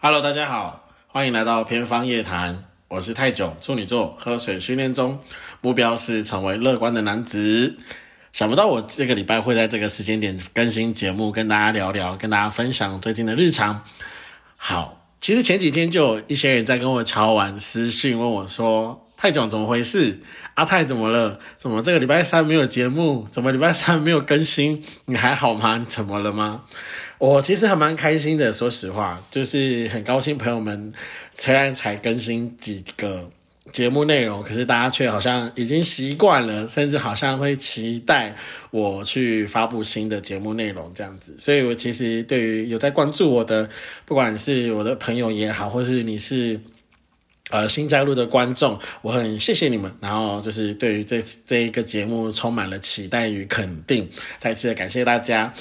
Hello，大家好，欢迎来到偏方夜谈，我是泰囧，处女座，喝水训练中，目标是成为乐观的男子。想不到我这个礼拜会在这个时间点更新节目，跟大家聊聊，跟大家分享最近的日常。好，其实前几天就有一些人在跟我敲完私讯，问我说：“泰囧怎么回事？阿泰怎么了？怎么这个礼拜三没有节目？怎么礼拜三没有更新？你还好吗？怎么了吗？”我其实还蛮开心的，说实话，就是很高兴朋友们虽然才更新几个节目内容，可是大家却好像已经习惯了，甚至好像会期待我去发布新的节目内容这样子。所以，我其实对于有在关注我的，不管是我的朋友也好，或是你是呃新加入的观众，我很谢谢你们。然后就是对于这这一个节目充满了期待与肯定，再次的感谢大家。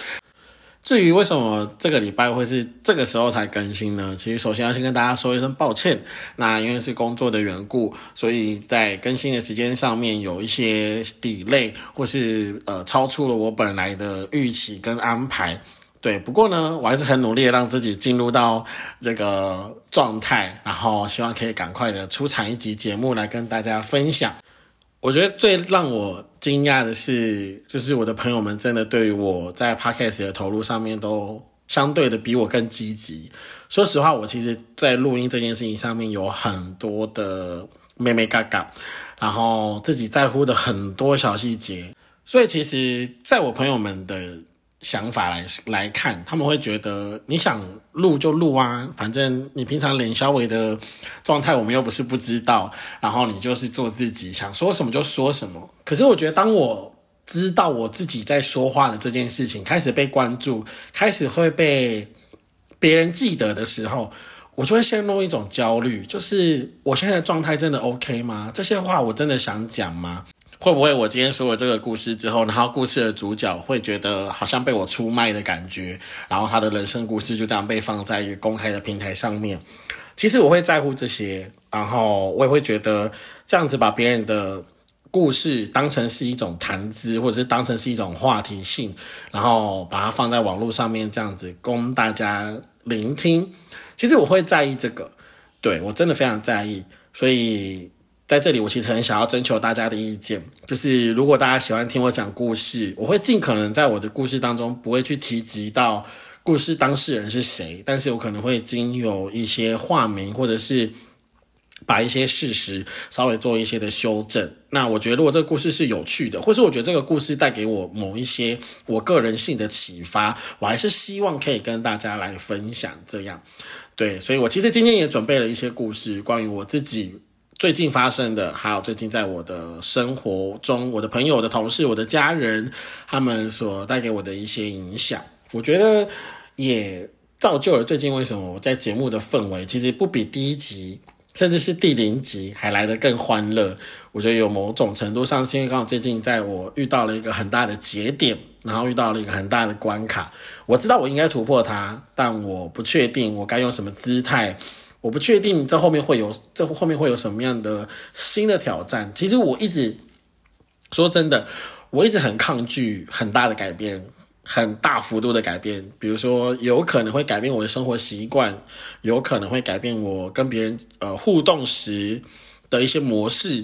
至于为什么这个礼拜会是这个时候才更新呢？其实首先要先跟大家说一声抱歉。那因为是工作的缘故，所以在更新的时间上面有一些 delay，或是呃超出了我本来的预期跟安排。对，不过呢，我还是很努力的让自己进入到这个状态，然后希望可以赶快的出产一集节目来跟大家分享。我觉得最让我惊讶的是，就是我的朋友们真的对于我在 podcast 的投入上面都相对的比我更积极。说实话，我其实，在录音这件事情上面有很多的妹妹嘎嘎，然后自己在乎的很多小细节，所以其实，在我朋友们的。想法来来看，他们会觉得你想录就录啊，反正你平常脸小伟的状态，我们又不是不知道。然后你就是做自己，想说什么就说什么。可是我觉得，当我知道我自己在说话的这件事情开始被关注，开始会被别人记得的时候，我就会陷入一种焦虑，就是我现在状态真的 OK 吗？这些话我真的想讲吗？会不会我今天说了这个故事之后，然后故事的主角会觉得好像被我出卖的感觉，然后他的人生故事就这样被放在一个公开的平台上面？其实我会在乎这些，然后我也会觉得这样子把别人的故事当成是一种谈资，或者是当成是一种话题性，然后把它放在网络上面这样子供大家聆听。其实我会在意这个，对我真的非常在意，所以。在这里，我其实很想要征求大家的意见，就是如果大家喜欢听我讲故事，我会尽可能在我的故事当中不会去提及到故事当事人是谁，但是我可能会经有一些化名，或者是把一些事实稍微做一些的修正。那我觉得，如果这个故事是有趣的，或是我觉得这个故事带给我某一些我个人性的启发，我还是希望可以跟大家来分享。这样，对，所以我其实今天也准备了一些故事，关于我自己。最近发生的，还有最近在我的生活中，我的朋友、我的同事、我的家人，他们所带给我的一些影响，我觉得也造就了最近为什么我在节目的氛围其实不比第一集，甚至是第零集还来得更欢乐。我觉得有某种程度上是因为刚好最近在我遇到了一个很大的节点，然后遇到了一个很大的关卡，我知道我应该突破它，但我不确定我该用什么姿态。我不确定这后面会有这后面会有什么样的新的挑战。其实我一直说真的，我一直很抗拒很大的改变，很大幅度的改变。比如说，有可能会改变我的生活习惯，有可能会改变我跟别人呃互动时的一些模式，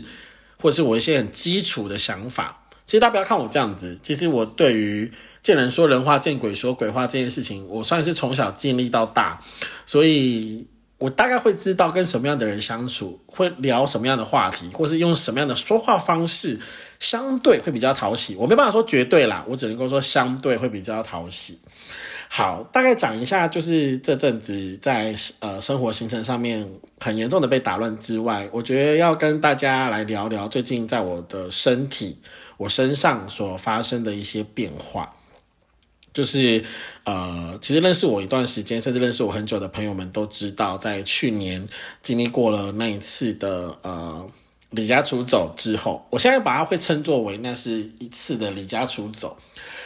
或者是我一些很基础的想法。其实大家不要看我这样子，其实我对于见人说人话，见鬼说鬼话这件事情，我算是从小经历到大，所以。我大概会知道跟什么样的人相处，会聊什么样的话题，或是用什么样的说话方式，相对会比较讨喜。我没办法说绝对啦，我只能够说相对会比较讨喜。好，大概讲一下，就是这阵子在呃生活行程上面很严重的被打乱之外，我觉得要跟大家来聊聊最近在我的身体、我身上所发生的一些变化。就是，呃，其实认识我一段时间，甚至认识我很久的朋友们都知道，在去年经历过了那一次的呃离家出走之后，我现在把它会称作为那是一次的离家出走。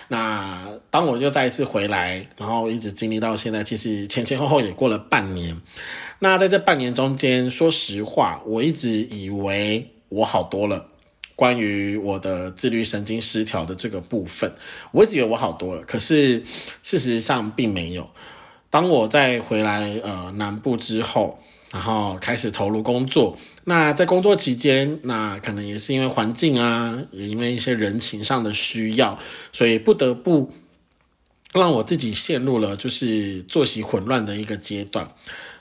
那当我又再一次回来，然后一直经历到现在，其实前前后后也过了半年。那在这半年中间，说实话，我一直以为我好多了。关于我的自律神经失调的这个部分，我一直以为我好多了，可是事实上并没有。当我再回来呃南部之后，然后开始投入工作。那在工作期间，那可能也是因为环境啊，也因为一些人情上的需要，所以不得不让我自己陷入了就是作息混乱的一个阶段。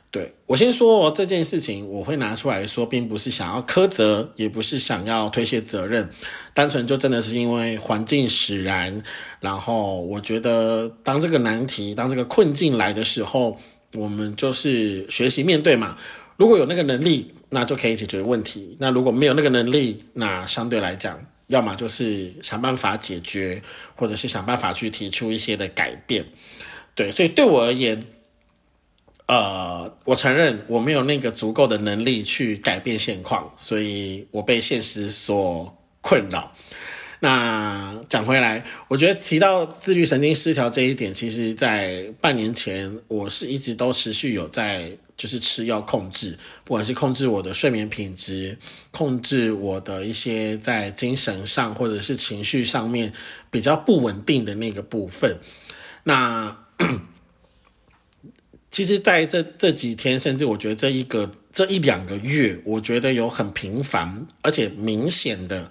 对我先说这件事情，我会拿出来说，并不是想要苛责，也不是想要推卸责任，单纯就真的是因为环境使然。然后我觉得，当这个难题、当这个困境来的时候，我们就是学习面对嘛。如果有那个能力，那就可以解决问题；那如果没有那个能力，那相对来讲，要么就是想办法解决，或者是想办法去提出一些的改变。对，所以对我而言。呃，我承认我没有那个足够的能力去改变现况，所以我被现实所困扰。那讲回来，我觉得提到自律神经失调这一点，其实在半年前，我是一直都持续有在就是吃药控制，不管是控制我的睡眠品质，控制我的一些在精神上或者是情绪上面比较不稳定的那个部分。那其实，在这这几天，甚至我觉得这一个这一两个月，我觉得有很频繁而且明显的，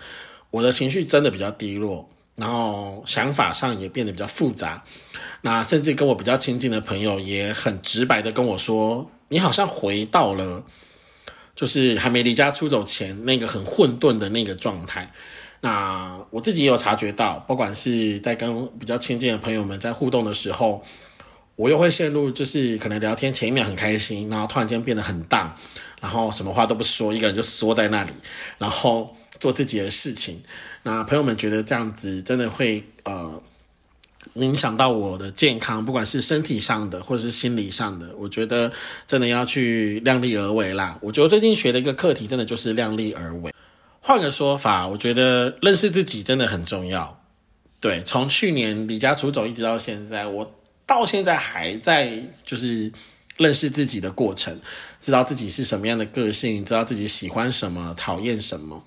我的情绪真的比较低落，然后想法上也变得比较复杂。那甚至跟我比较亲近的朋友也很直白的跟我说：“你好像回到了，就是还没离家出走前那个很混沌的那个状态。”那我自己也有察觉到，不管是在跟比较亲近的朋友们在互动的时候。我又会陷入，就是可能聊天前一秒很开心，然后突然间变得很淡，然后什么话都不说，一个人就缩在那里，然后做自己的事情。那朋友们觉得这样子真的会呃影响到我的健康，不管是身体上的或者是心理上的，我觉得真的要去量力而为啦。我觉得最近学的一个课题，真的就是量力而为。换个说法，我觉得认识自己真的很重要。对，从去年离家出走一直到现在，我。到现在还在就是认识自己的过程，知道自己是什么样的个性，知道自己喜欢什么，讨厌什么。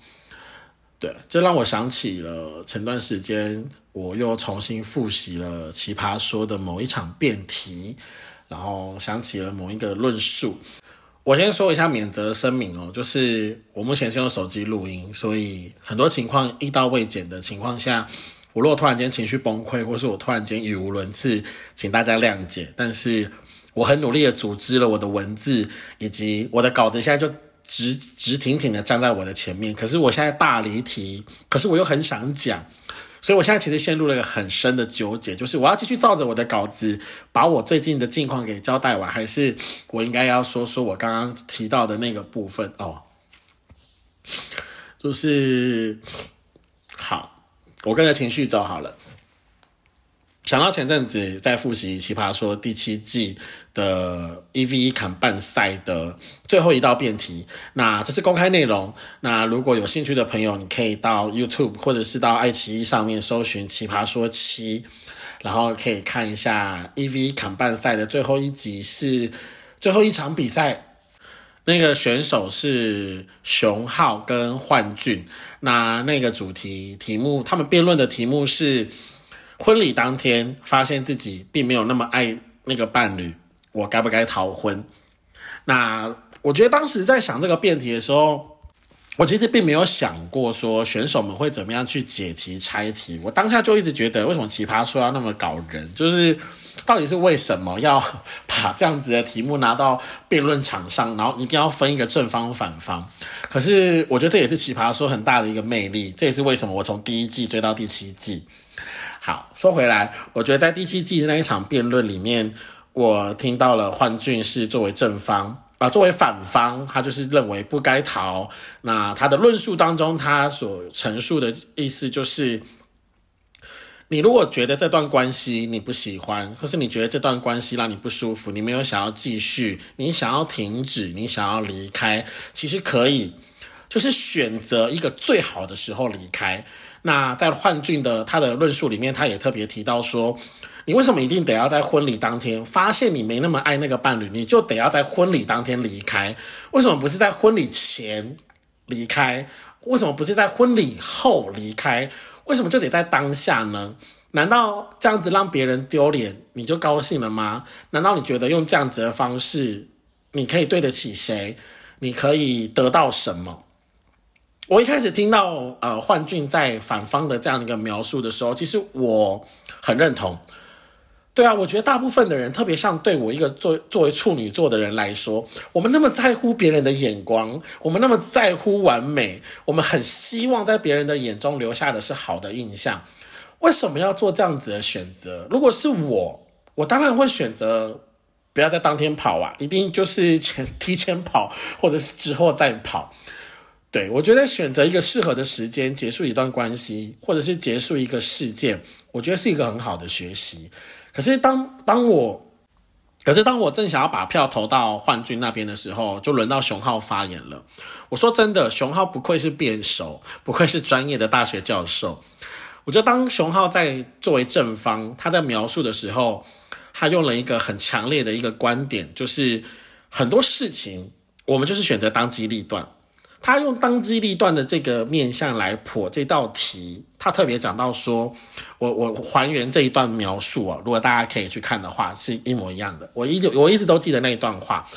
对，这让我想起了前段时间我又重新复习了《奇葩说》的某一场辩题，然后想起了某一个论述。我先说一下免责声明哦，就是我目前是用手机录音，所以很多情况一刀未剪的情况下。我如果突然间情绪崩溃，或是我突然间语无伦次，请大家谅解。但是我很努力的组织了我的文字，以及我的稿子，现在就直直挺挺的站在我的前面。可是我现在大离题，可是我又很想讲，所以我现在其实陷入了一个很深的纠结，就是我要继续照着我的稿子，把我最近的近况给交代完，还是我应该要说说我刚刚提到的那个部分哦，就是好。我跟着情绪走好了。想到前阵子在复习《奇葩说》第七季的 E V 一砍半赛的最后一道辩题，那这是公开内容。那如果有兴趣的朋友，你可以到 YouTube 或者是到爱奇艺上面搜寻《奇葩说七》，然后可以看一下 E V 一砍半赛的最后一集是最后一场比赛。那个选手是熊浩跟幻俊，那那个主题题目，他们辩论的题目是婚礼当天发现自己并没有那么爱那个伴侣，我该不该逃婚？那我觉得当时在想这个辩题的时候，我其实并没有想过说选手们会怎么样去解题拆题，我当下就一直觉得为什么奇葩说要那么搞人，就是。到底是为什么要把这样子的题目拿到辩论场上，然后一定要分一个正方反方？可是我觉得这也是奇葩说很大的一个魅力，这也是为什么我从第一季追到第七季。好，说回来，我觉得在第七季的那一场辩论里面，我听到了幻俊是作为正方啊，作为反方，他就是认为不该逃。那他的论述当中，他所陈述的意思就是。你如果觉得这段关系你不喜欢，或是你觉得这段关系让你不舒服，你没有想要继续，你想要停止，你想要离开，其实可以，就是选择一个最好的时候离开。那在幻俊的他的论述里面，他也特别提到说，你为什么一定得要在婚礼当天发现你没那么爱那个伴侣，你就得要在婚礼当天离开？为什么不是在婚礼前离开？为什么不是在婚礼后离开？为什么就得在当下呢？难道这样子让别人丢脸你就高兴了吗？难道你觉得用这样子的方式你可以对得起谁？你可以得到什么？我一开始听到呃幻俊在反方的这样的一个描述的时候，其实我很认同。对啊，我觉得大部分的人，特别像对我一个作作为处女座的人来说，我们那么在乎别人的眼光，我们那么在乎完美，我们很希望在别人的眼中留下的是好的印象。为什么要做这样子的选择？如果是我，我当然会选择不要在当天跑啊，一定就是前提前跑，或者是之后再跑。对我觉得选择一个适合的时间结束一段关系，或者是结束一个事件，我觉得是一个很好的学习。可是当当我，可是当我正想要把票投到幻君那边的时候，就轮到熊浩发言了。我说真的，熊浩不愧是辩手，不愧是专业的大学教授。我觉得当熊浩在作为正方，他在描述的时候，他用了一个很强烈的一个观点，就是很多事情我们就是选择当机立断。他用当机立断的这个面向来破这道题，他特别讲到说，我我还原这一段描述啊，如果大家可以去看的话，是一模一样的。我一直我一直都记得那一段话，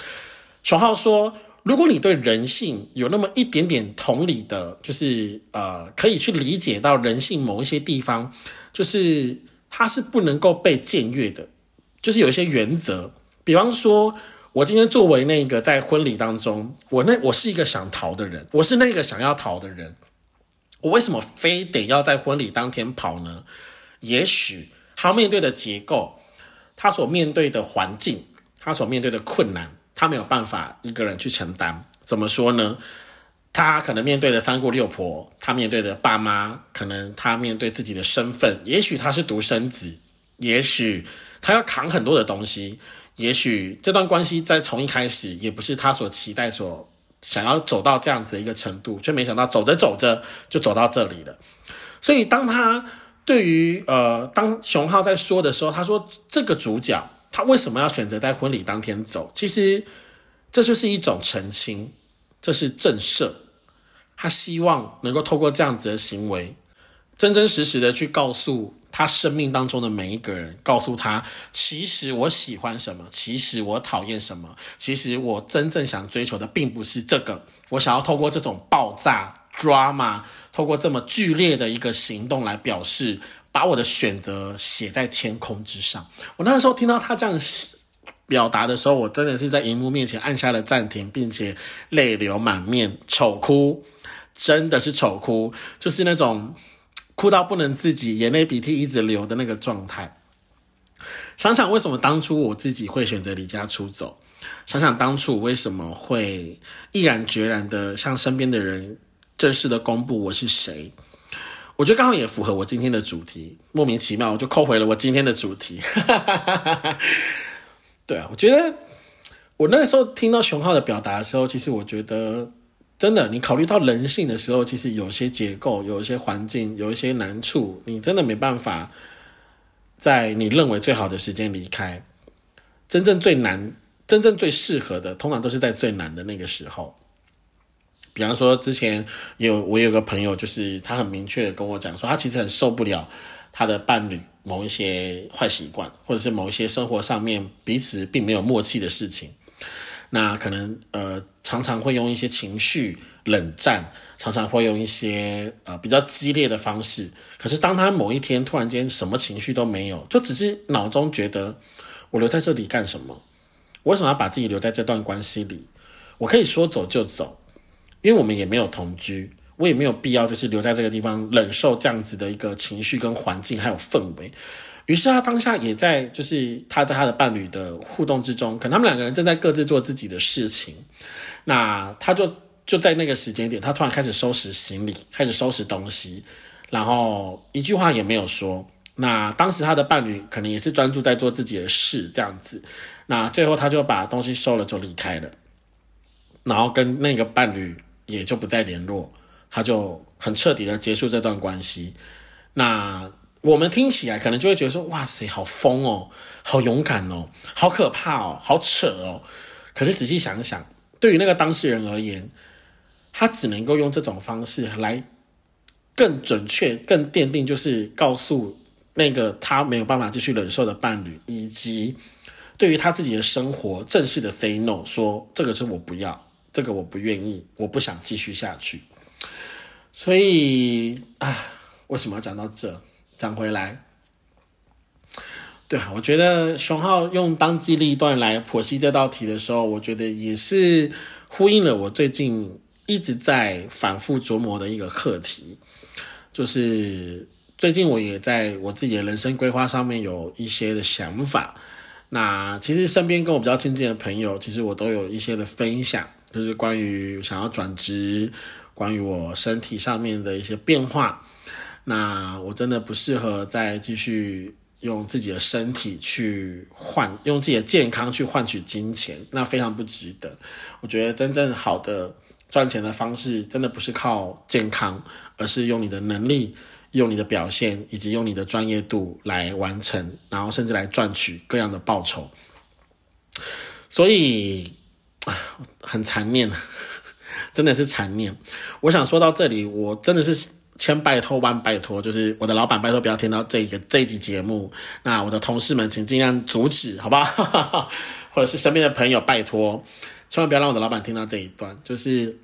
熊浩说。如果你对人性有那么一点点同理的，就是呃，可以去理解到人性某一些地方，就是它是不能够被僭越的，就是有一些原则。比方说，我今天作为那个在婚礼当中，我那我是一个想逃的人，我是那个想要逃的人，我为什么非得要在婚礼当天跑呢？也许他面对的结构，他所面对的环境，他所面对的困难。他没有办法一个人去承担，怎么说呢？他可能面对的三姑六婆，他面对的爸妈，可能他面对自己的身份，也许他是独生子，也许他要扛很多的东西，也许这段关系在从一开始也不是他所期待、所想要走到这样子的一个程度，却没想到走着走着就走到这里了。所以，当他对于呃，当熊浩在说的时候，他说这个主角。他为什么要选择在婚礼当天走？其实这就是一种澄清，这是震慑。他希望能够透过这样子的行为，真真实实的去告诉他生命当中的每一个人，告诉他，其实我喜欢什么，其实我讨厌什么，其实我真正想追求的并不是这个。我想要透过这种爆炸 drama，透过这么剧烈的一个行动来表示。把我的选择写在天空之上。我那时候听到他这样表达的时候，我真的是在荧幕面前按下了暂停，并且泪流满面，丑哭，真的是丑哭，就是那种哭到不能自己，眼泪鼻涕一直流的那个状态。想想为什么当初我自己会选择离家出走，想想当初为什么会毅然决然的向身边的人正式的公布我是谁。我觉得刚好也符合我今天的主题，莫名其妙我就扣回了我今天的主题。对啊，我觉得我那个时候听到熊浩的表达的时候，其实我觉得真的，你考虑到人性的时候，其实有些结构、有一些环境、有一些难处，你真的没办法在你认为最好的时间离开。真正最难、真正最适合的，通常都是在最难的那个时候。比方说，之前有我有个朋友，就是他很明确的跟我讲说，他其实很受不了他的伴侣某一些坏习惯，或者是某一些生活上面彼此并没有默契的事情。那可能呃常常会用一些情绪冷战，常常会用一些呃比较激烈的方式。可是当他某一天突然间什么情绪都没有，就只是脑中觉得我留在这里干什么？我为什么要把自己留在这段关系里？我可以说走就走。因为我们也没有同居，我也没有必要就是留在这个地方忍受这样子的一个情绪跟环境还有氛围。于是他当下也在就是他在他的伴侣的互动之中，可能他们两个人正在各自做自己的事情。那他就就在那个时间点，他突然开始收拾行李，开始收拾东西，然后一句话也没有说。那当时他的伴侣可能也是专注在做自己的事这样子。那最后他就把东西收了就离开了，然后跟那个伴侣。也就不再联络，他就很彻底的结束这段关系。那我们听起来可能就会觉得说：“哇塞，好疯哦，好勇敢哦，好可怕哦，好扯哦。”可是仔细想想，对于那个当事人而言，他只能够用这种方式来更准确、更奠定，就是告诉那个他没有办法继续忍受的伴侣，以及对于他自己的生活正式的 say no，说这个是我不要，这个我不愿意，我不想继续下去。所以啊，为什么要讲到这？讲回来，对啊，我觉得熊浩用当机立断来剖析这道题的时候，我觉得也是呼应了我最近一直在反复琢磨的一个课题，就是最近我也在我自己的人生规划上面有一些的想法。那其实身边跟我比较亲近的朋友，其实我都有一些的分享，就是关于想要转职。关于我身体上面的一些变化，那我真的不适合再继续用自己的身体去换，用自己的健康去换取金钱，那非常不值得。我觉得真正好的赚钱的方式，真的不是靠健康，而是用你的能力、用你的表现以及用你的专业度来完成，然后甚至来赚取各样的报酬。所以很残念。真的是残念。我想说到这里，我真的是千拜托万拜托，就是我的老板拜托不要听到这一个这一集节目。那我的同事们，请尽量阻止，好不好？或者是身边的朋友，拜托，千万不要让我的老板听到这一段。就是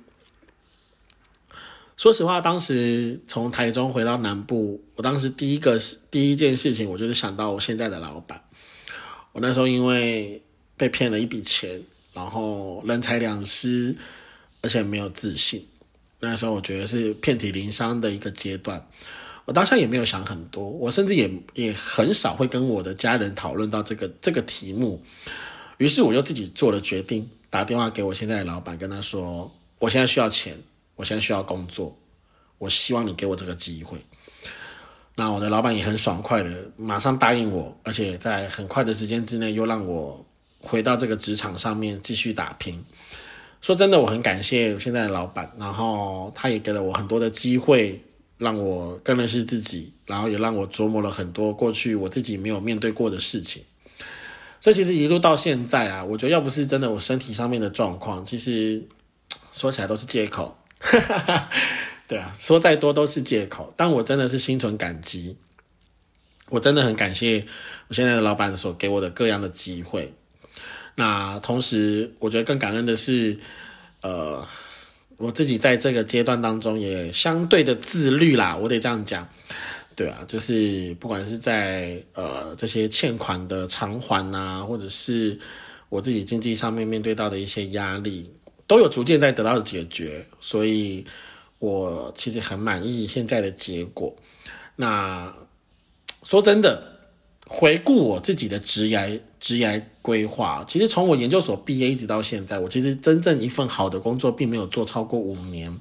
说实话，当时从台中回到南部，我当时第一个第一件事情，我就是想到我现在的老板。我那时候因为被骗了一笔钱，然后人财两失。而且没有自信，那时候我觉得是遍体鳞伤的一个阶段。我当下也没有想很多，我甚至也也很少会跟我的家人讨论到这个这个题目。于是我就自己做了决定，打电话给我现在的老板，跟他说：“我现在需要钱，我现在需要工作，我希望你给我这个机会。”那我的老板也很爽快的，马上答应我，而且在很快的时间之内又让我回到这个职场上面继续打拼。说真的，我很感谢现在的老板，然后他也给了我很多的机会，让我更认识自己，然后也让我琢磨了很多过去我自己没有面对过的事情。所以其实一路到现在啊，我觉得要不是真的我身体上面的状况，其实说起来都是借口。对啊，说再多都是借口，但我真的是心存感激，我真的很感谢我现在的老板所给我的各样的机会。那同时，我觉得更感恩的是，呃，我自己在这个阶段当中也相对的自律啦。我得这样讲，对啊，就是不管是在呃这些欠款的偿还呐，或者是我自己经济上面面对到的一些压力，都有逐渐在得到解决，所以我其实很满意现在的结果。那说真的。回顾我自己的职涯职业规划，其实从我研究所毕业一直到现在，我其实真正一份好的工作并没有做超过五年。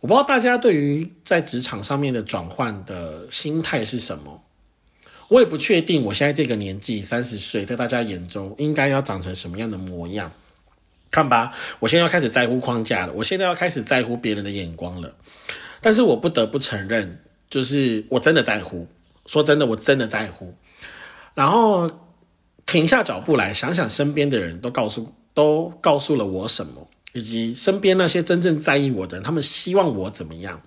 我不知道大家对于在职场上面的转换的心态是什么，我也不确定我现在这个年纪三十岁，在大家眼中应该要长成什么样的模样。看吧，我现在要开始在乎框架了，我现在要开始在乎别人的眼光了。但是我不得不承认，就是我真的在乎。说真的，我真的在乎。然后停下脚步来想想，身边的人都告诉都告诉了我什么，以及身边那些真正在意我的人，他们希望我怎么样？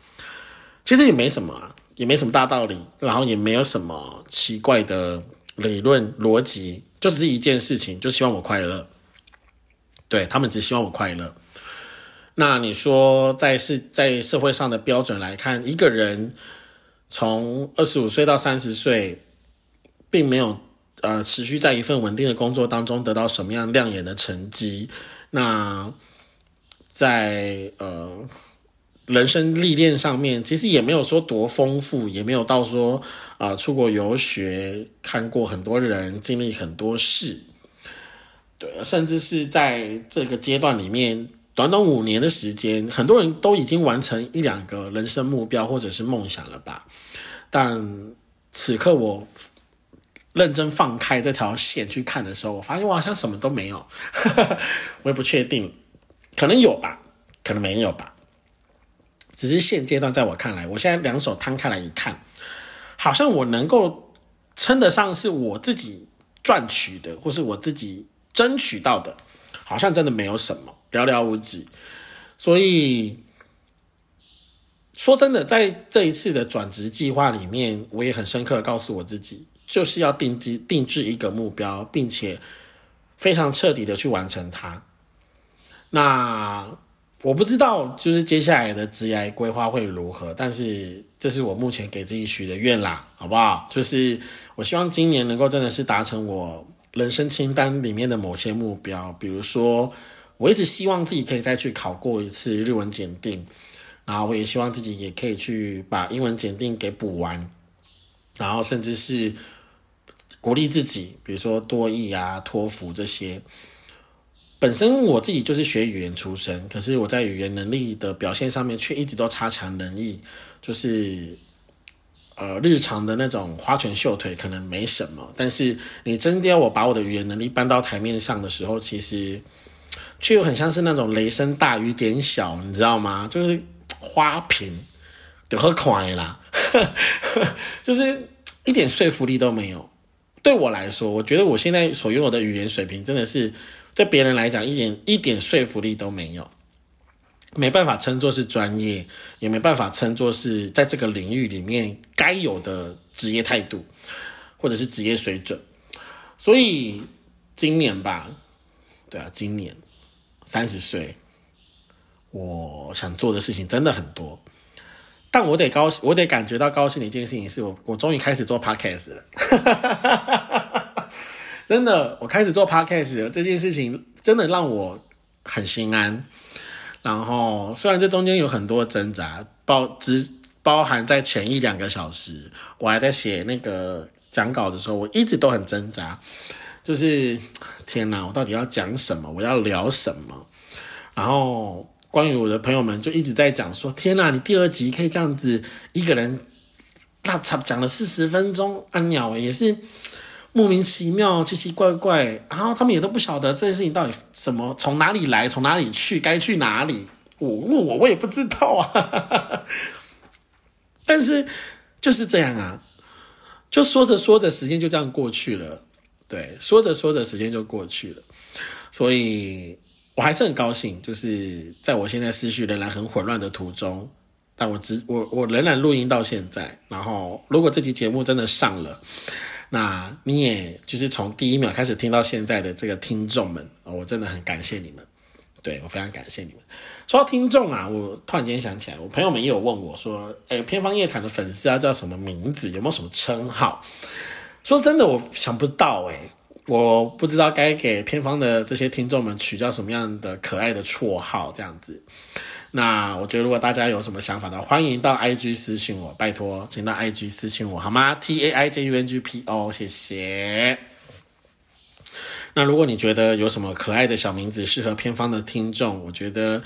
其实也没什么啊，也没什么大道理，然后也没有什么奇怪的理论逻辑，就只是一件事情，就希望我快乐。对他们只希望我快乐。那你说，在是在社会上的标准来看，一个人。从二十五岁到三十岁，并没有呃持续在一份稳定的工作当中得到什么样亮眼的成绩。那在呃人生历练上面，其实也没有说多丰富，也没有到说啊出国游学，看过很多人，经历很多事。对，甚至是在这个阶段里面。短短五年的时间，很多人都已经完成一两个人生目标或者是梦想了吧？但此刻我认真放开这条线去看的时候，我发现我好像什么都没有。我也不确定，可能有吧，可能没有吧。只是现阶段，在我看来，我现在两手摊开来一看，好像我能够称得上是我自己赚取的，或是我自己争取到的，好像真的没有什么。寥寥无几，所以说真的，在这一次的转职计划里面，我也很深刻告诉我自己，就是要定制定制一个目标，并且非常彻底的去完成它。那我不知道，就是接下来的职业规划会如何，但是这是我目前给自己许的愿啦，好不好？就是我希望今年能够真的是达成我人生清单里面的某些目标，比如说，我一直希望自己可以再去考过一次日文检定。然后我也希望自己也可以去把英文检定给补完，然后甚至是鼓励自己，比如说多译啊、托福这些。本身我自己就是学语言出身，可是我在语言能力的表现上面却一直都差强人意，就是呃日常的那种花拳绣腿可能没什么，但是你真的要我把我的语言能力搬到台面上的时候，其实却又很像是那种雷声大雨点小，你知道吗？就是。花瓶就喝快啦，就是一点说服力都没有。对我来说，我觉得我现在所拥有的语言水平，真的是对别人来讲一点一点说服力都没有，没办法称作是专业，也没办法称作是在这个领域里面该有的职业态度，或者是职业水准。所以今年吧，对啊，今年三十岁。我想做的事情真的很多，但我得高兴，我得感觉到高兴的一件事情是我，我终于开始做 podcast 了。真的，我开始做 podcast 这件事情，真的让我很心安。然后，虽然这中间有很多挣扎，包只包含在前一两个小时，我还在写那个讲稿的时候，我一直都很挣扎，就是天哪，我到底要讲什么？我要聊什么？然后。关于我的朋友们就一直在讲说：“天呐，你第二集可以这样子一个人，那差讲了四十分钟，啊鸟也是莫名其妙、奇奇怪怪，然后他们也都不晓得这件事情到底什么，从哪里来，从哪里去，该去哪里。我问我，我也不知道啊。但是就是这样啊，就说着说着，时间就这样过去了。对，说着说着，时间就过去了，所以。”我还是很高兴，就是在我现在思绪仍然很混乱的途中，但我只我我仍然录音到现在。然后，如果这期节目真的上了，那你也就是从第一秒开始听到现在的这个听众们，我真的很感谢你们。对我非常感谢你们。说到听众啊，我突然间想起来，我朋友们也有问我说：“哎，偏方夜谈的粉丝要叫什么名字？有没有什么称号？”说真的，我想不到哎。我不知道该给偏方的这些听众们取叫什么样的可爱的绰号，这样子。那我觉得如果大家有什么想法的，欢迎到 IG 私信我，拜托，请到 IG 私信我好吗？T A I J U N G P O，谢谢。那如果你觉得有什么可爱的小名字适合偏方的听众，我觉得。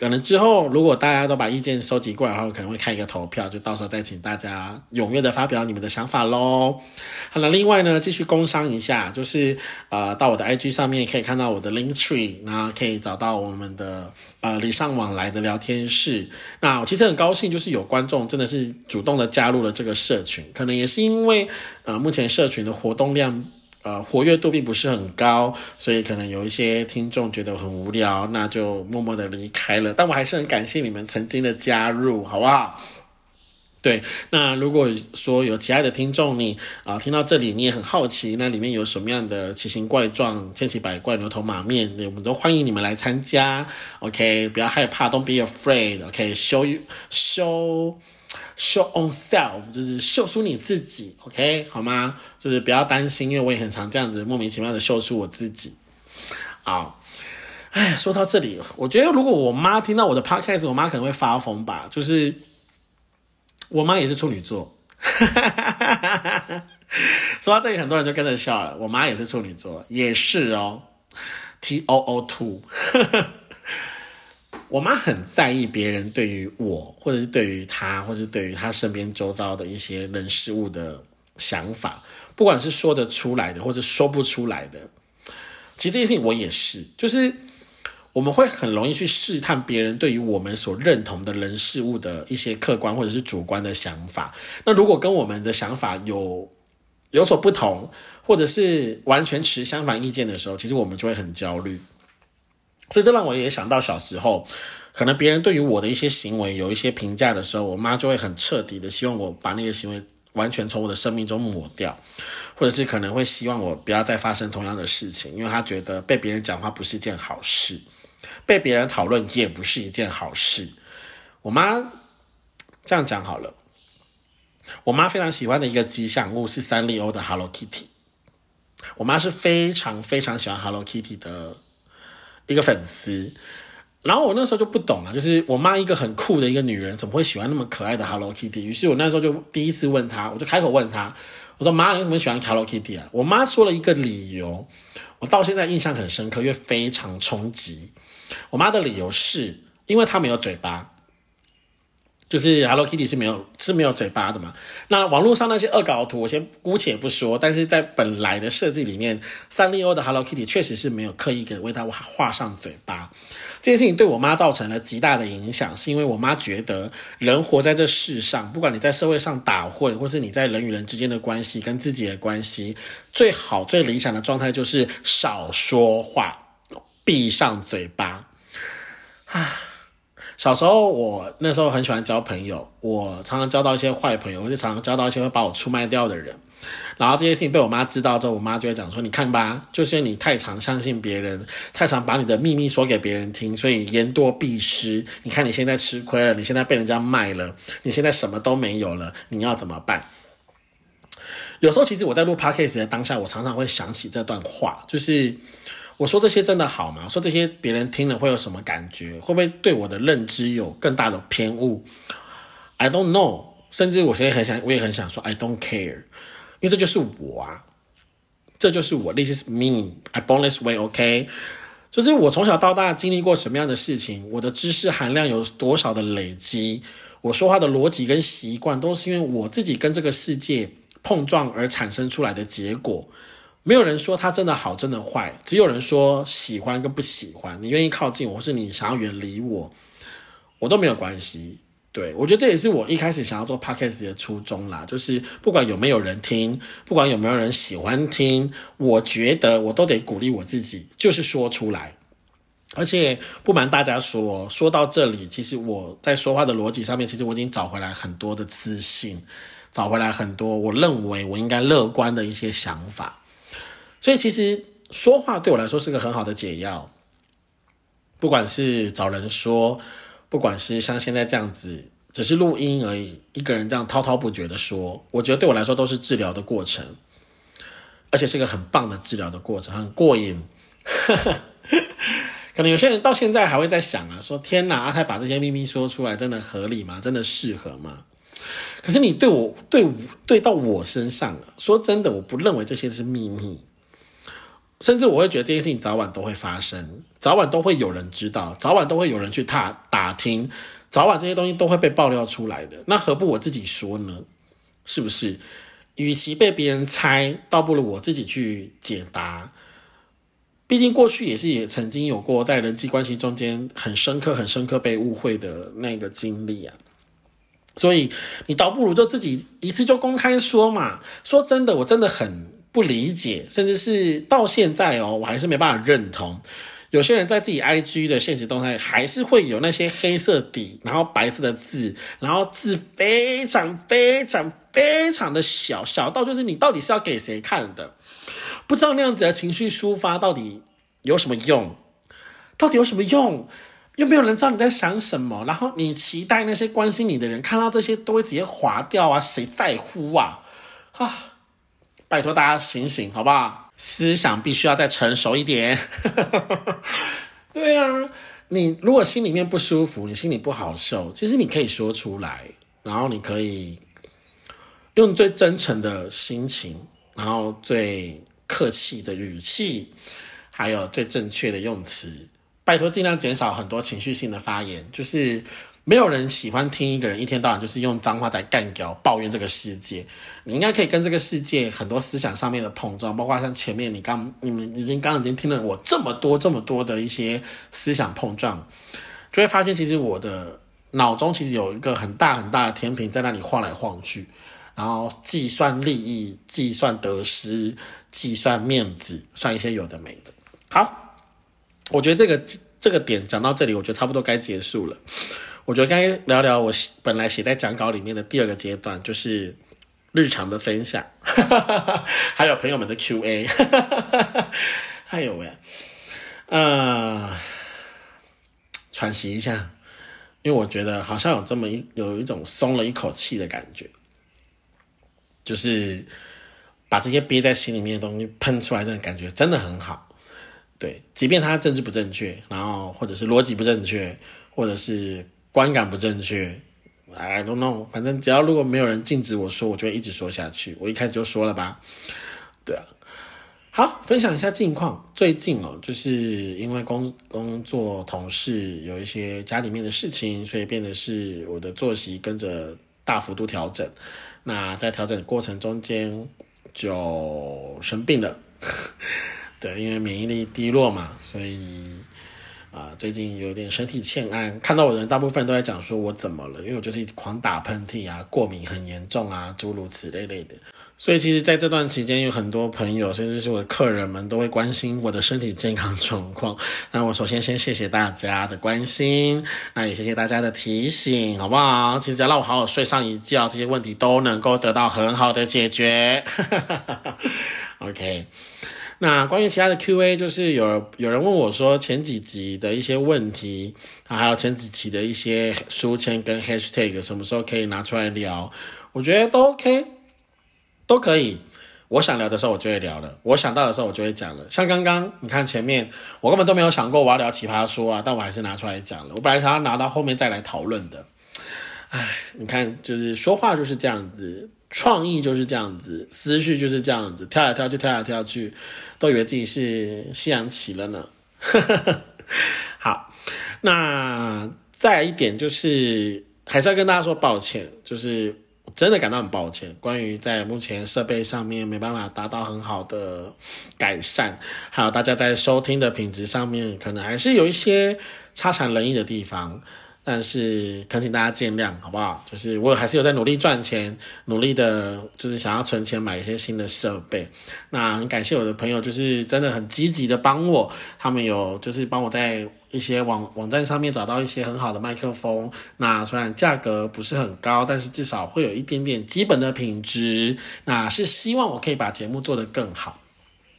可能之后，如果大家都把意见收集过来后，可能会开一个投票，就到时候再请大家踊跃的发表你们的想法喽。好了，另外呢，继续工商一下，就是呃，到我的 IG 上面可以看到我的 Link Tree，那可以找到我们的呃礼尚往来的聊天室。那我其实很高兴，就是有观众真的是主动的加入了这个社群，可能也是因为呃目前社群的活动量。呃，活跃度并不是很高，所以可能有一些听众觉得很无聊，那就默默的离开了。但我还是很感谢你们曾经的加入，好不好？对，那如果说有其他的听众，你啊听到这里你也很好奇，那里面有什么样的奇形怪状、千奇百怪、牛头马面，我们都欢迎你们来参加。OK，不要害怕，Don't be afraid。OK，show you show。Show on self 就是秀出你自己，OK 好吗？就是不要担心，因为我也很常这样子莫名其妙的秀出我自己。好，哎，说到这里，我觉得如果我妈听到我的 podcast，我妈可能会发疯吧。就是我妈也是处女座，说到这里，很多人就跟着笑了。我妈也是处女座，也是哦，T O O two。我妈很在意别人对于我，或者是对于她，或者是对于她身边周遭的一些人事物的想法，不管是说得出来的，或者说不出来的。其实这件事情我也是，就是我们会很容易去试探别人对于我们所认同的人事物的一些客观或者是主观的想法。那如果跟我们的想法有有所不同，或者是完全持相反意见的时候，其实我们就会很焦虑。所以这让我也想到小时候，可能别人对于我的一些行为有一些评价的时候，我妈就会很彻底的希望我把那个行为完全从我的生命中抹掉，或者是可能会希望我不要再发生同样的事情，因为她觉得被别人讲话不是件好事，被别人讨论也不是一件好事。我妈这样讲好了，我妈非常喜欢的一个吉祥物是三丽鸥的 Hello Kitty，我妈是非常非常喜欢 Hello Kitty 的。一个粉丝，然后我那时候就不懂啊，就是我妈一个很酷的一个女人，怎么会喜欢那么可爱的 Hello Kitty？于是我那时候就第一次问她，我就开口问她，我说妈，你为什么喜欢 Hello Kitty 啊？我妈说了一个理由，我到现在印象很深刻，因为非常冲击。我妈的理由是因为她没有嘴巴。就是 Hello Kitty 是没有是没有嘴巴的嘛？那网络上那些恶搞图，我先姑且不说。但是在本来的设计里面，三丽鸥的 Hello Kitty 确实是没有刻意给为它画上嘴巴。这件事情对我妈造成了极大的影响，是因为我妈觉得人活在这世上，不管你在社会上打混，或是你在人与人之间的关系跟自己的关系，最好最理想的状态就是少说话，闭上嘴巴。啊。小时候，我那时候很喜欢交朋友，我常常交到一些坏朋友，或者常常交到一些会把我出卖掉的人。然后这些事情被我妈知道之后，我妈就会讲说：“你看吧，就是你太常相信别人，太常把你的秘密说给别人听，所以言多必失。你看你现在吃亏了，你现在被人家卖了，你现在什么都没有了，你要怎么办？”有时候，其实我在录 podcast 的当下，我常常会想起这段话，就是。我说这些真的好吗？说这些别人听了会有什么感觉？会不会对我的认知有更大的偏误？I don't know。甚至我现在很想，我也很想说 I don't care，因为这就是我啊，这就是我。This is me. I born this way. OK，就是我从小到大经历过什么样的事情，我的知识含量有多少的累积，我说话的逻辑跟习惯，都是因为我自己跟这个世界碰撞而产生出来的结果。没有人说他真的好，真的坏，只有人说喜欢跟不喜欢。你愿意靠近我，或是你想要远离我，我都没有关系。对我觉得这也是我一开始想要做 podcast 的初衷啦，就是不管有没有人听，不管有没有人喜欢听，我觉得我都得鼓励我自己，就是说出来。而且不瞒大家说，说到这里，其实我在说话的逻辑上面，其实我已经找回来很多的自信，找回来很多我认为我应该乐观的一些想法。所以其实说话对我来说是个很好的解药，不管是找人说，不管是像现在这样子，只是录音而已，一个人这样滔滔不绝的说，我觉得对我来说都是治疗的过程，而且是个很棒的治疗的过程，很过瘾。可能有些人到现在还会在想啊，说天哪，阿泰把这些秘密说出来，真的合理吗？真的适合吗？可是你对我对对到我身上，说真的，我不认为这些是秘密。甚至我会觉得这些事情早晚都会发生，早晚都会有人知道，早晚都会有人去踏打听，早晚这些东西都会被爆料出来的。那何不我自己说呢？是不是？与其被别人猜，倒不如我自己去解答。毕竟过去也是也曾经有过在人际关系中间很深刻、很深刻被误会的那个经历啊。所以你倒不如就自己一次就公开说嘛。说真的，我真的很。不理解，甚至是到现在哦，我还是没办法认同。有些人在自己 IG 的现实动态，还是会有那些黑色底，然后白色的字，然后字非常非常非常的小，小到就是你到底是要给谁看的？不知道那样子的情绪抒发到底有什么用？到底有什么用？又没有人知道你在想什么，然后你期待那些关心你的人看到这些都会直接划掉啊？谁在乎啊？啊！拜托大家醒醒，好不好？思想必须要再成熟一点。对啊，你如果心里面不舒服，你心里不好受，其实你可以说出来，然后你可以用最真诚的心情，然后最客气的语气，还有最正确的用词。拜托，尽量减少很多情绪性的发言，就是。没有人喜欢听一个人一天到晚就是用脏话在干掉、抱怨这个世界。你应该可以跟这个世界很多思想上面的碰撞，包括像前面你刚、你们已经刚刚已经听了我这么多、这么多的一些思想碰撞，就会发现其实我的脑中其实有一个很大很大的天平在那里晃来晃去，然后计算利益、计算得失、计算面子，算一些有的没的。好，我觉得这个。这个点讲到这里，我觉得差不多该结束了。我觉得该聊聊我本来写在讲稿里面的第二个阶段，就是日常的分享，还有朋友们的 Q&A。哎呦喂，呃，喘息一下，因为我觉得好像有这么一有一种松了一口气的感觉，就是把这些憋在心里面的东西喷出来，这种感觉真的很好。对，即便它政治不正确，然后或者是逻辑不正确，或者是观感不正确，I don't know，反正只要如果没有人禁止我说，我就会一直说下去。我一开始就说了吧，对啊。好，分享一下近况。最近哦，就是因为工工作同事有一些家里面的事情，所以变得是我的作息跟着大幅度调整。那在调整过程中间就生病了。对，因为免疫力低落嘛，所以啊，最近有点身体欠安。看到我的人，大部分都在讲说我怎么了，因为我就是一直狂打喷嚏啊，过敏很严重啊，诸如此类类的。所以其实在这段期间，有很多朋友，甚至是我的客人们，都会关心我的身体健康状况。那我首先先谢谢大家的关心，那也谢谢大家的提醒，好不好？其实只要让我好好睡上一觉，这些问题都能够得到很好的解决。OK。那关于其他的 Q&A，就是有有人问我说前几集的一些问题啊，还有前几期的一些书签跟 Hashtag 什么时候可以拿出来聊？我觉得都 OK，都可以。我想聊的时候我就会聊了，我想到的时候我就会讲了。像刚刚你看前面，我根本都没有想过我要聊奇葩说啊，但我还是拿出来讲了。我本来想要拿到后面再来讨论的。唉，你看，就是说话就是这样子。创意就是这样子，思绪就是这样子，跳来跳去，跳来跳去，都以为自己是西洋棋了呢。好，那再一点就是，还是要跟大家说抱歉，就是我真的感到很抱歉，关于在目前设备上面没办法达到很好的改善，还有大家在收听的品质上面，可能还是有一些差强人意的地方。但是恳请大家见谅，好不好？就是我还是有在努力赚钱，努力的，就是想要存钱买一些新的设备。那很感谢我的朋友，就是真的很积极的帮我，他们有就是帮我在一些网网站上面找到一些很好的麦克风。那虽然价格不是很高，但是至少会有一点点基本的品质。那是希望我可以把节目做得更好，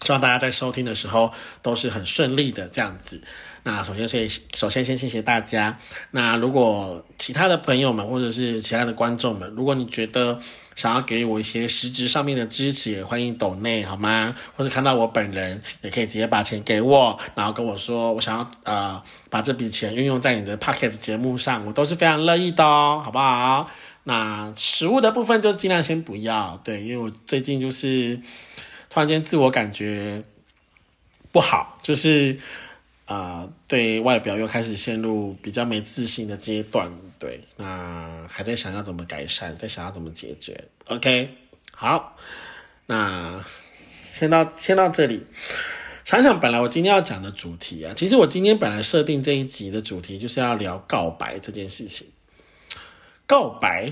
希望大家在收听的时候都是很顺利的这样子。那首先，所以首先先谢谢大家。那如果其他的朋友们或者是其他的观众们，如果你觉得想要给我一些实质上面的支持，也欢迎抖内好吗？或者看到我本人，也可以直接把钱给我，然后跟我说我想要呃把这笔钱运用在你的 podcast 节目上，我都是非常乐意的哦，好不好？那食物的部分就尽量先不要，对，因为我最近就是突然间自我感觉不好，就是。啊，对外表又开始陷入比较没自信的阶段，对，那还在想要怎么改善，在想要怎么解决。OK，好，那先到先到这里。想想本来我今天要讲的主题啊，其实我今天本来设定这一集的主题就是要聊告白这件事情。告白，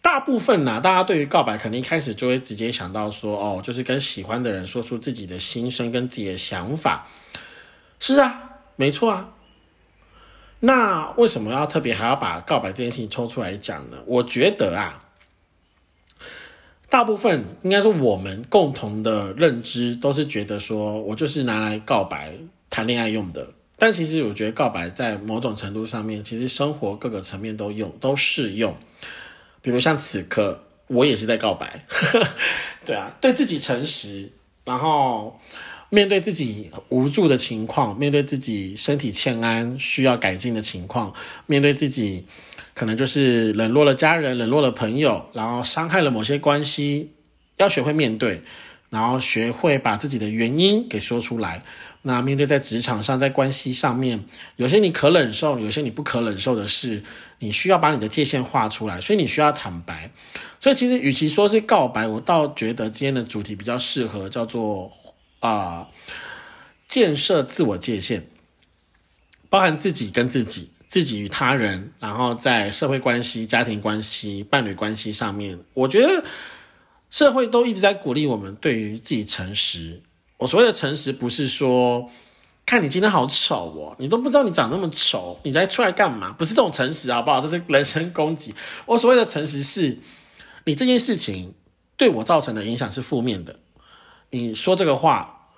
大部分呢，大家对于告白肯定一开始就会直接想到说，哦，就是跟喜欢的人说出自己的心声跟自己的想法。是啊，没错啊。那为什么要特别还要把告白这件事情抽出来讲呢？我觉得啊，大部分应该说我们共同的认知都是觉得说我就是拿来告白谈恋爱用的。但其实我觉得告白在某种程度上面，其实生活各个层面都用都适用。比如像此刻，我也是在告白。对啊，对自己诚实，然后。面对自己无助的情况，面对自己身体欠安需要改进的情况，面对自己可能就是冷落了家人、冷落了朋友，然后伤害了某些关系，要学会面对，然后学会把自己的原因给说出来。那面对在职场上，在关系上面，有些你可忍受，有些你不可忍受的事，你需要把你的界限画出来，所以你需要坦白。所以其实与其说是告白，我倒觉得今天的主题比较适合叫做。啊，建设自我界限，包含自己跟自己、自己与他人，然后在社会关系、家庭关系、伴侣关系上面，我觉得社会都一直在鼓励我们对于自己诚实。我所谓的诚实，不是说看你今天好丑哦，你都不知道你长那么丑，你才出来干嘛？不是这种诚实好不好？这是人身攻击。我所谓的诚实是，你这件事情对我造成的影响是负面的，你说这个话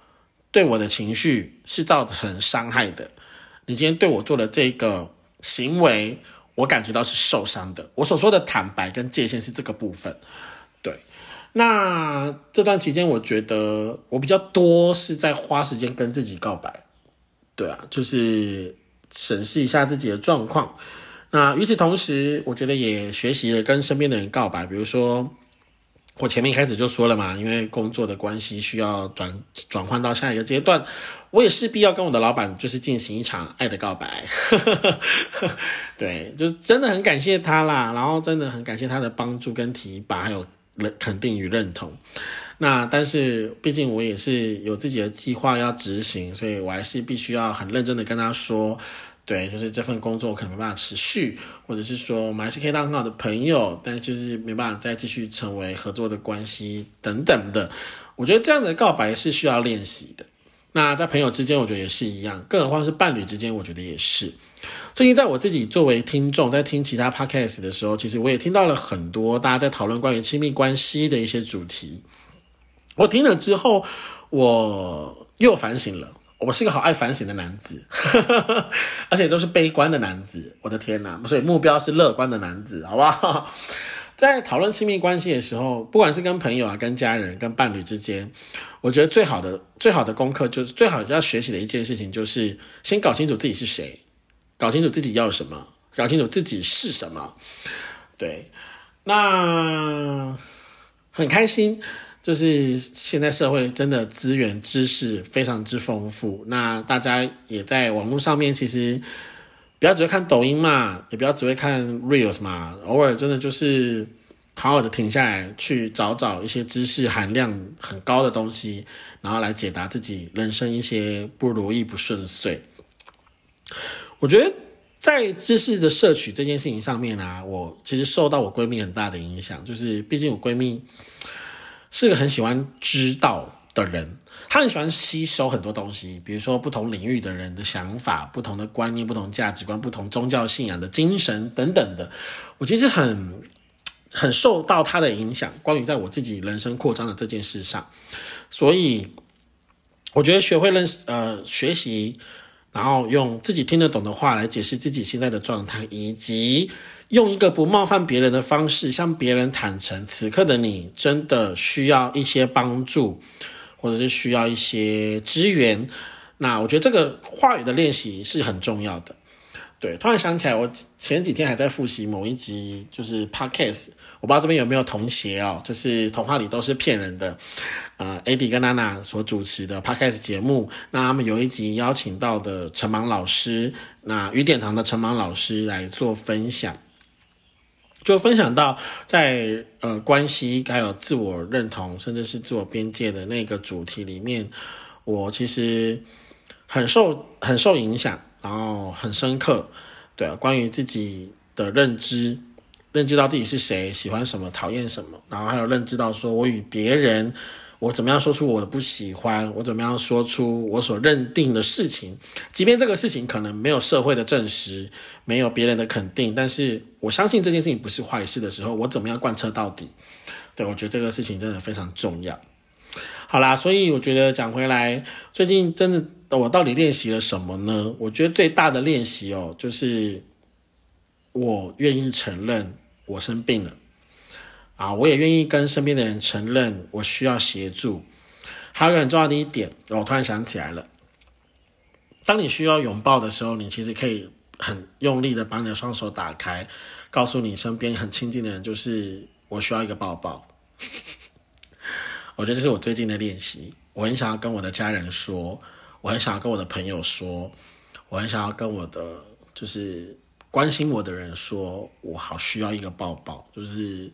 对我的情绪是造成伤害的。你今天对我做的这个行为，我感觉到是受伤的。我所说的坦白跟界限是这个部分。对，那这段期间，我觉得我比较多是在花时间跟自己告白。对啊，就是审视一下自己的状况。那与此同时，我觉得也学习了跟身边的人告白。比如说，我前面一开始就说了嘛，因为工作的关系需要转转换到下一个阶段，我也势必要跟我的老板就是进行一场爱的告白。对，就是真的很感谢他啦，然后真的很感谢他的帮助跟提拔，还有肯定与认同。那但是，毕竟我也是有自己的计划要执行，所以我还是必须要很认真的跟他说，对，就是这份工作可能没办法持续，或者是说我们还是可以当很好的朋友，但就是没办法再继续成为合作的关系等等的。我觉得这样的告白是需要练习的。那在朋友之间，我觉得也是一样，更何况是伴侣之间，我觉得也是。最近在我自己作为听众在听其他 podcast 的时候，其实我也听到了很多大家在讨论关于亲密关系的一些主题。我听了之后，我又反省了。我是个好爱反省的男子，而且都是悲观的男子。我的天哪！所以目标是乐观的男子，好不好？在讨论亲密关系的时候，不管是跟朋友啊、跟家人、跟伴侣之间，我觉得最好的、最好的功课就是最好要学习的一件事情，就是先搞清楚自己是谁，搞清楚自己要什么，搞清楚自己是什么。对，那很开心。就是现在社会真的资源知识非常之丰富，那大家也在网络上面，其实不要只会看抖音嘛，也不要只会看 reels 嘛，偶尔真的就是好好的停下来，去找找一些知识含量很高的东西，然后来解答自己人生一些不如意不顺遂。我觉得在知识的摄取这件事情上面啊，我其实受到我闺蜜很大的影响，就是毕竟我闺蜜。是个很喜欢知道的人，他很喜欢吸收很多东西，比如说不同领域的人的想法、不同的观念、不同价值观、不同宗教信仰的精神等等的。我其实很很受到他的影响，关于在我自己人生扩张的这件事上，所以我觉得学会认识呃学习，然后用自己听得懂的话来解释自己现在的状态，以及。用一个不冒犯别人的方式向别人坦诚，此刻的你真的需要一些帮助，或者是需要一些支援。那我觉得这个话语的练习是很重要的。对，突然想起来，我前几天还在复习某一集，就是 podcast，我不知道这边有没有同学哦，就是童话里都是骗人的，呃，AD 跟娜娜所主持的 podcast 节目。那他们有一集邀请到的陈芒老师，那雨点堂的陈芒老师来做分享。就分享到，在呃关系还有自我认同，甚至是自我边界的那个主题里面，我其实很受很受影响，然后很深刻，对啊，关于自己的认知，认知到自己是谁，喜欢什么，讨厌什么，然后还有认知到说我与别人。我怎么样说出我的不喜欢？我怎么样说出我所认定的事情？即便这个事情可能没有社会的证实，没有别人的肯定，但是我相信这件事情不是坏事的时候，我怎么样贯彻到底？对我觉得这个事情真的非常重要。好啦，所以我觉得讲回来，最近真的我到底练习了什么呢？我觉得最大的练习哦，就是我愿意承认我生病了。啊，我也愿意跟身边的人承认我需要协助。还有一个很重要的一点，我突然想起来了：当你需要拥抱的时候，你其实可以很用力的把你的双手打开，告诉你身边很亲近的人，就是我需要一个抱抱。我觉得这是我最近的练习。我很想要跟我的家人说，我很想要跟我的朋友说，我很想要跟我的就是关心我的人说，我好需要一个抱抱，就是。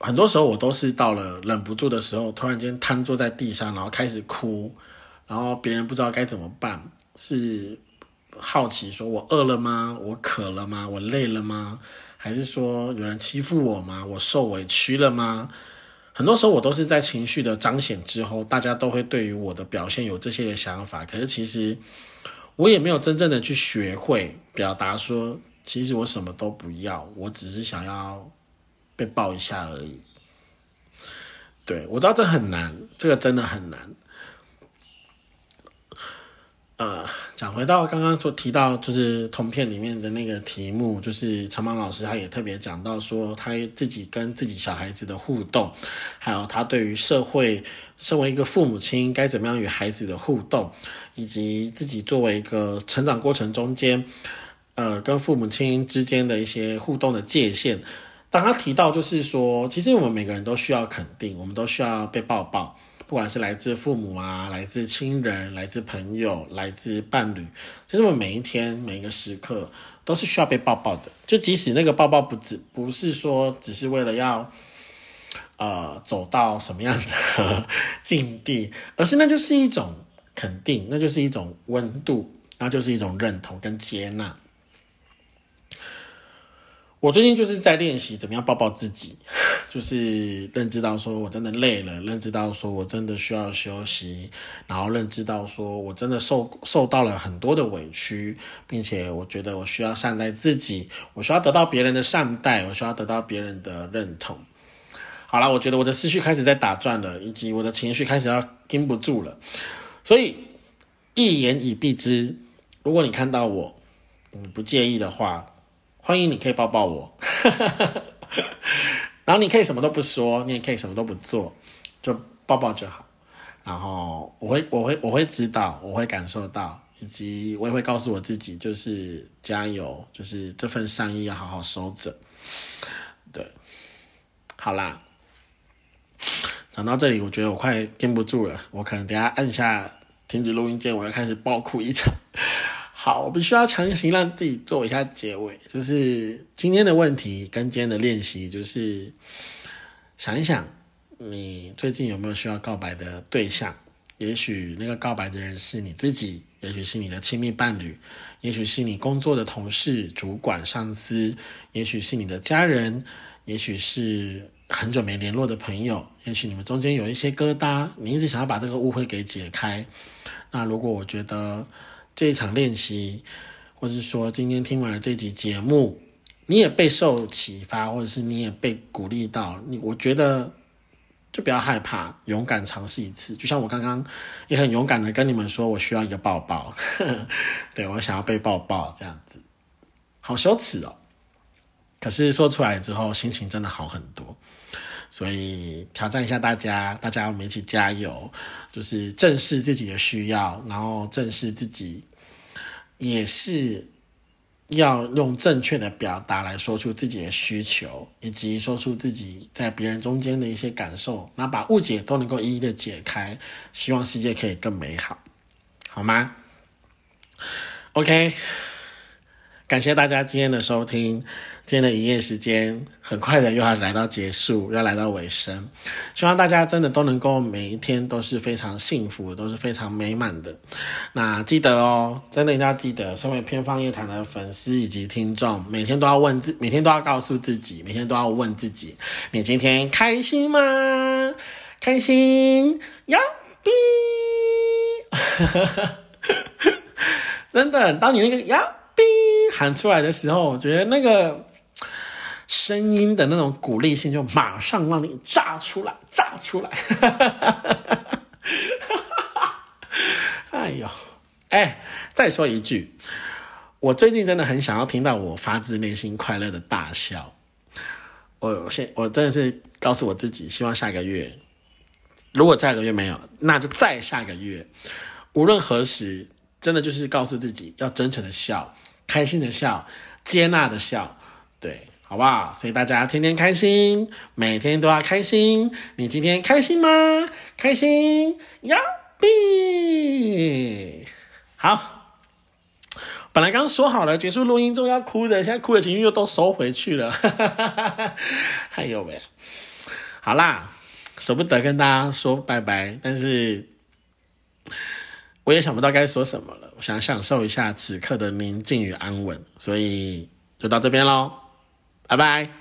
很多时候我都是到了忍不住的时候，突然间瘫坐在地上，然后开始哭，然后别人不知道该怎么办，是好奇说我饿了吗？我渴了吗？我累了吗？还是说有人欺负我吗？我受委屈了吗？很多时候我都是在情绪的彰显之后，大家都会对于我的表现有这些的想法。可是其实我也没有真正的去学会表达说，其实我什么都不要，我只是想要被抱一下而已。对我知道这很难，这个真的很难。呃，讲回到刚刚所提到，就是同片里面的那个题目，就是陈芒老师他也特别讲到说，他自己跟自己小孩子的互动，还有他对于社会，身为一个父母亲该怎么样与孩子的互动，以及自己作为一个成长过程中间，呃，跟父母亲之间的一些互动的界限。当他提到就是说，其实我们每个人都需要肯定，我们都需要被抱抱。不管是来自父母啊，来自亲人，来自朋友，来自伴侣，其实我们每一天每一个时刻都是需要被抱抱的。就即使那个抱抱不只不是说只是为了要，呃，走到什么样的境地，而是那就是一种肯定，那就是一种温度，那就是一种认同跟接纳。我最近就是在练习怎么样抱抱自己，就是认知到说我真的累了，认知到说我真的需要休息，然后认知到说我真的受受到了很多的委屈，并且我觉得我需要善待自己，我需要得到别人的善待，我需要得到别人的认同。好了，我觉得我的思绪开始在打转了，以及我的情绪开始要禁不住了，所以一言以蔽之，如果你看到我，你不介意的话。欢迎，你可以抱抱我，然后你可以什么都不说，你也可以什么都不做，就抱抱就好。然后我会，我会，我会知道，我会感受到，以及我也会告诉我自己，就是加油，就是这份善意要好好收着。对，好啦，讲到这里，我觉得我快禁不住了，我可能等下按下停止录音键，我要开始爆哭一场。好，我必须要强行让自己做一下结尾，就是今天的问题跟今天的练习，就是想一想，你最近有没有需要告白的对象？也许那个告白的人是你自己，也许是你的亲密伴侣，也许是你工作的同事、主管、上司，也许是你的家人，也许是很久没联络的朋友，也许你们中间有一些疙瘩，你一直想要把这个误会给解开。那如果我觉得，这一场练习，或是说今天听完了这集节目，你也备受启发，或者是你也被鼓励到，你我觉得就不要害怕，勇敢尝试一次。就像我刚刚也很勇敢的跟你们说，我需要一个抱抱，对我想要被抱抱这样子，好羞耻哦。可是说出来之后，心情真的好很多。所以挑战一下大家，大家我们一起加油，就是正视自己的需要，然后正视自己，也是要用正确的表达来说出自己的需求，以及说出自己在别人中间的一些感受，那把误解都能够一一的解开，希望世界可以更美好，好吗？OK。感谢大家今天的收听，今天的营业时间很快的又要来到结束，要来到尾声。希望大家真的都能够每一天都是非常幸福，都是非常美满的。那记得哦，真的一定要记得，身为偏方夜谈的粉丝以及听众，每天都要问自，每天都要告诉自己，每天都要问自己：你今天开心吗？开心呀！哔，真的，当你那个呀。喊出来的时候，我觉得那个声音的那种鼓励性就马上让你炸出来，炸出来！哎呦，哎，再说一句，我最近真的很想要听到我发自内心快乐的大笑。我现我真的是告诉我自己，希望下个月，如果下个月没有，那就再下个月，无论何时，真的就是告诉自己要真诚的笑。开心的笑，接纳的笑，对，好不好？所以大家天天开心，每天都要开心。你今天开心吗？开心呀比好。本来刚刚说好了结束录音中要哭的，现在哭的情绪又都收回去了。还有没？好啦，舍不得跟大家说拜拜，但是。我也想不到该说什么了，想享受一下此刻的宁静与安稳，所以就到这边喽，拜拜。